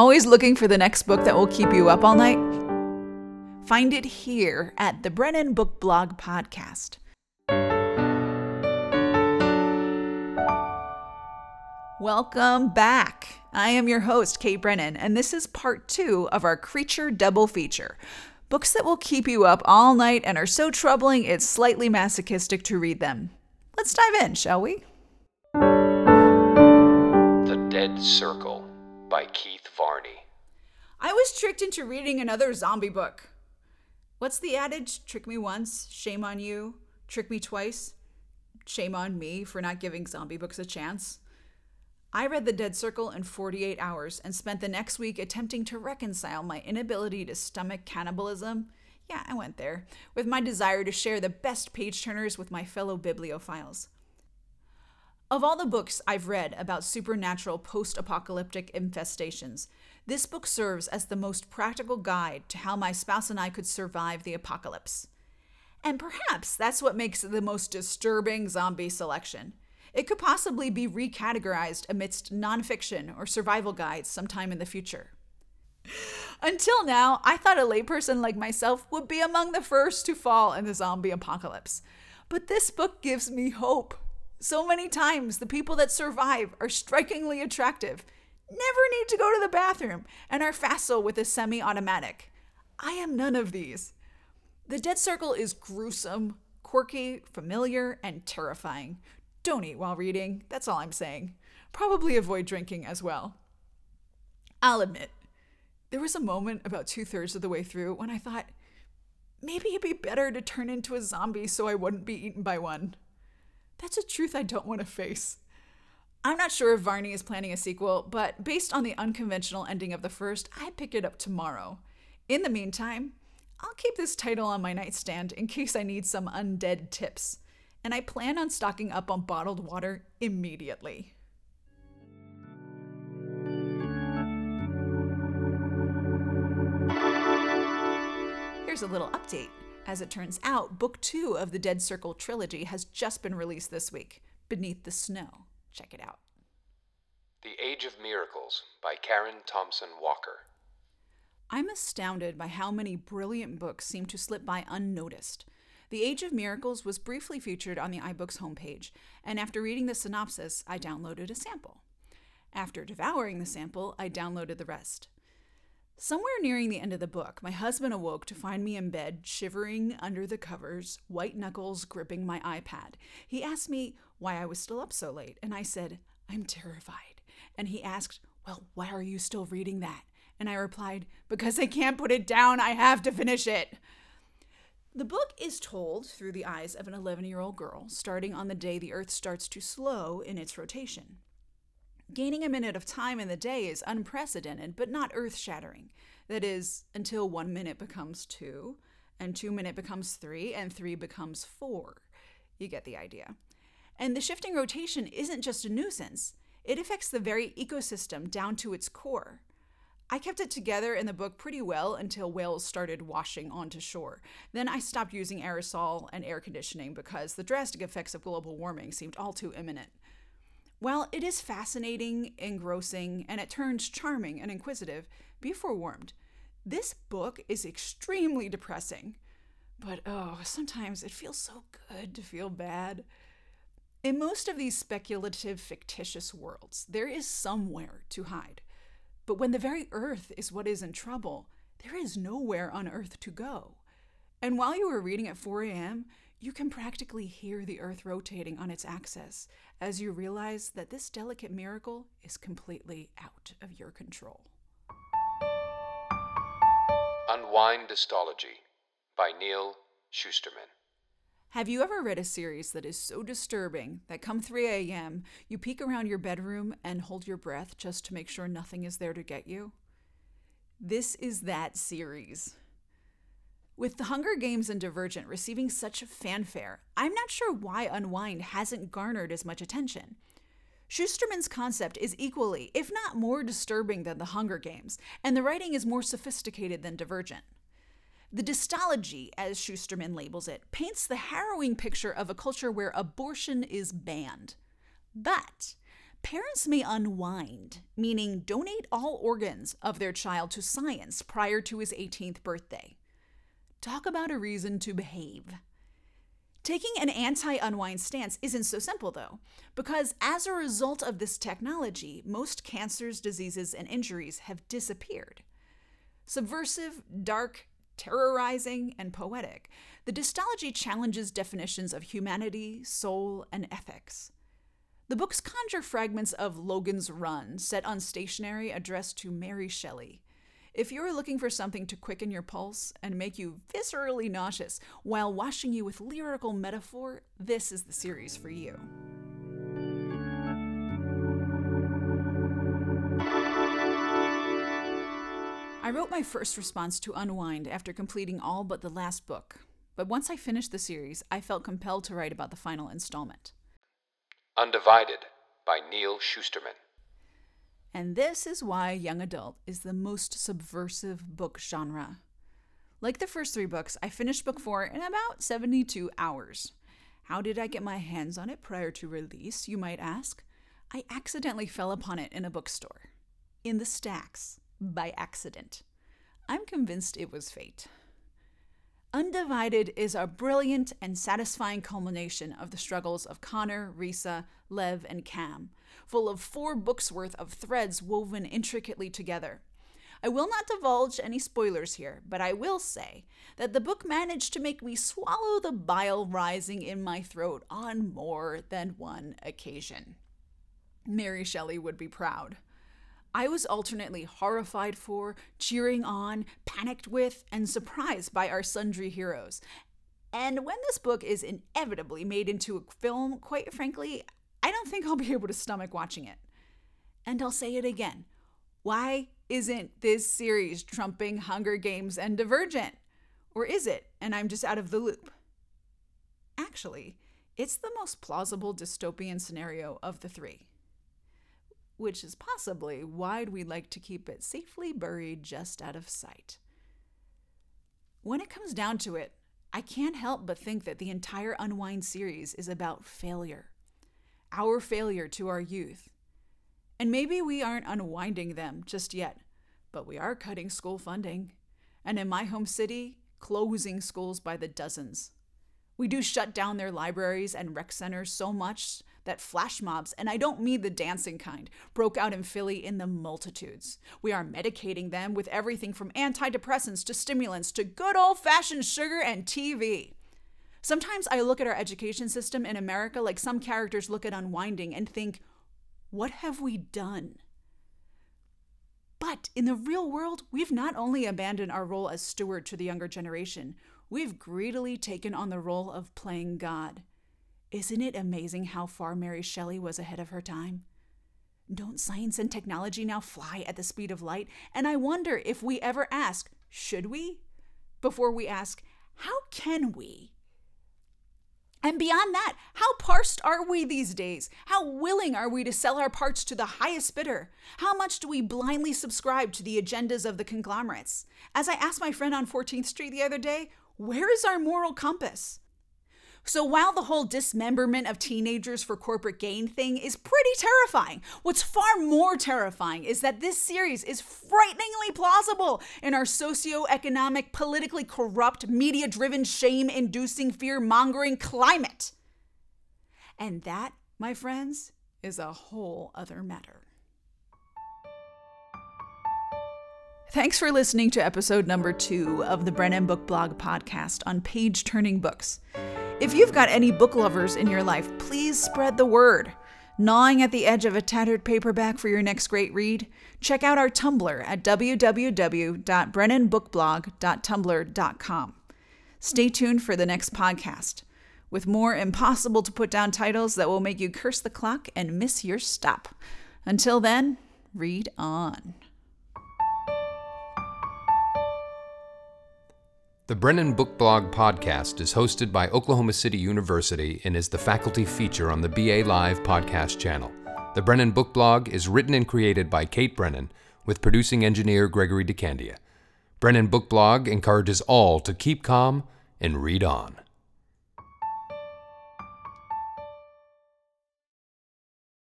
Always looking for the next book that will keep you up all night? Find it here at the Brennan Book Blog Podcast. Welcome back. I am your host, Kate Brennan, and this is part two of our Creature Double Feature. Books that will keep you up all night and are so troubling it's slightly masochistic to read them. Let's dive in, shall we? The Dead Circle by Keith Varney. I was tricked into reading another zombie book. What's the adage? Trick me once, shame on you. Trick me twice, shame on me for not giving zombie books a chance. I read The Dead Circle in 48 hours and spent the next week attempting to reconcile my inability to stomach cannibalism. Yeah, I went there, with my desire to share the best page turners with my fellow bibliophiles. Of all the books I've read about supernatural post apocalyptic infestations, this book serves as the most practical guide to how my spouse and I could survive the apocalypse. And perhaps that's what makes it the most disturbing zombie selection. It could possibly be recategorized amidst nonfiction or survival guides sometime in the future. Until now, I thought a layperson like myself would be among the first to fall in the zombie apocalypse. But this book gives me hope. So many times, the people that survive are strikingly attractive, never need to go to the bathroom, and are facile with a semi automatic. I am none of these. The Dead Circle is gruesome, quirky, familiar, and terrifying, don't eat while reading, that's all I'm saying. Probably avoid drinking as well. I'll admit, there was a moment about two thirds of the way through when I thought, maybe it'd be better to turn into a zombie so I wouldn't be eaten by one. That's a truth I don't want to face. I'm not sure if Varney is planning a sequel, but based on the unconventional ending of the first, I'd pick it up tomorrow. In the meantime, I'll keep this title on my nightstand in case I need some undead tips and I plan on stocking up on bottled water immediately. Here's a little update. As it turns out, book two of the Dead Circle trilogy has just been released this week Beneath the Snow. Check it out. The Age of Miracles by Karen Thompson Walker. I'm astounded by how many brilliant books seem to slip by unnoticed. The Age of Miracles was briefly featured on the iBooks homepage, and after reading the synopsis, I downloaded a sample. After devouring the sample, I downloaded the rest. Somewhere nearing the end of the book, my husband awoke to find me in bed, shivering under the covers, white knuckles gripping my iPad. He asked me why I was still up so late, and I said, I'm terrified. And he asked, Well, why are you still reading that? And I replied, Because I can't put it down, I have to finish it. The book is told through the eyes of an 11 year old girl, starting on the day the Earth starts to slow in its rotation. Gaining a minute of time in the day is unprecedented, but not earth shattering. That is, until one minute becomes two, and two minute becomes three, and three becomes four. You get the idea. And the shifting rotation isn't just a nuisance, it affects the very ecosystem down to its core. I kept it together in the book pretty well until whales started washing onto shore. Then I stopped using aerosol and air conditioning because the drastic effects of global warming seemed all too imminent. While it is fascinating, engrossing, and at turns charming and inquisitive, be forewarned. This book is extremely depressing. But oh, sometimes it feels so good to feel bad. In most of these speculative, fictitious worlds, there is somewhere to hide. But when the very earth is what is in trouble, there is nowhere on earth to go. And while you are reading at 4 a.m., you can practically hear the earth rotating on its axis as you realize that this delicate miracle is completely out of your control. Unwind Dystology by Neal Shusterman. Have you ever read a series that is so disturbing that come 3 a.m., you peek around your bedroom and hold your breath just to make sure nothing is there to get you? This is that series. With The Hunger Games and Divergent receiving such fanfare, I'm not sure why Unwind hasn't garnered as much attention. Shusterman's concept is equally, if not more disturbing than The Hunger Games, and the writing is more sophisticated than Divergent. The dystology, as Shusterman labels it, paints the harrowing picture of a culture where abortion is banned. But parents may unwind, meaning donate all organs of their child to science prior to his 18th birthday. Talk about a reason to behave. Taking an anti unwind stance isn't so simple, though, because as a result of this technology, most cancers, diseases, and injuries have disappeared. Subversive, dark, terrorizing, and poetic, the dystology challenges definitions of humanity, soul, and ethics. The books conjure fragments of Logan's Run, set on stationery addressed to Mary Shelley. If you're looking for something to quicken your pulse and make you viscerally nauseous while washing you with lyrical metaphor, this is the series for you. I wrote my first response to Unwind after completing all but the last book, but once I finished the series, I felt compelled to write about the final installment. Undivided by Neal Shusterman. And this is why young adult is the most subversive book genre. Like the first three books, I finished book four in about 72 hours. How did I get my hands on it prior to release, you might ask? I accidentally fell upon it in a bookstore. In the stacks, by accident. I'm convinced it was fate. Undivided is a brilliant and satisfying culmination of the struggles of Connor, Risa, Lev, and Cam, full of four books worth of threads woven intricately together. I will not divulge any spoilers here, but I will say that the book managed to make me swallow the bile rising in my throat on more than one occasion. Mary Shelley would be proud. I was alternately horrified for, cheering on, panicked with, and surprised by our sundry heroes. And when this book is inevitably made into a film, quite frankly, I don't think I'll be able to stomach watching it. And I'll say it again. Why isn't this series trumping Hunger Games and Divergent? Or is it, and I'm just out of the loop? Actually, it's the most plausible dystopian scenario of the three which is possibly why we'd like to keep it safely buried just out of sight. When it comes down to it, I can't help but think that the entire Unwind series is about failure. Our failure to our youth. And maybe we aren't unwinding them just yet, but we are cutting school funding. And in my home city, closing schools by the dozens. We do shut down their libraries and rec centers so much that flash mobs, and I don't mean the dancing kind, broke out in Philly in the multitudes. We are medicating them with everything from antidepressants to stimulants to good old fashioned sugar and TV. Sometimes I look at our education system in America like some characters look at unwinding and think, what have we done? But in the real world, we've not only abandoned our role as steward to the younger generation, we've greedily taken on the role of playing God. Isn't it amazing how far Mary Shelley was ahead of her time? Don't science and technology now fly at the speed of light? And I wonder if we ever ask, should we? Before we ask, how can we? And beyond that, how parsed are we these days? How willing are we to sell our parts to the highest bidder? How much do we blindly subscribe to the agendas of the conglomerates? As I asked my friend on 14th Street the other day, where is our moral compass? So while the whole dismemberment of teenagers for corporate gain thing is pretty terrifying, what's far more terrifying is that this series is frighteningly plausible in our socio-economic, politically corrupt, media-driven, shame-inducing, fear-mongering climate. And that, my friends, is a whole other matter. Thanks for listening to episode number two of the Brennan Book Blog podcast on page turning books. If you've got any book lovers in your life, please spread the word. Gnawing at the edge of a tattered paperback for your next great read? Check out our Tumblr at www.brennanbookblog.tumblr.com. Stay tuned for the next podcast with more impossible to put down titles that will make you curse the clock and miss your stop. Until then, read on. The Brennan Book Blog podcast is hosted by Oklahoma City University and is the faculty feature on the BA Live podcast channel. The Brennan Book Blog is written and created by Kate Brennan, with producing engineer Gregory DeCandia. Brennan Book Blog encourages all to keep calm and read on.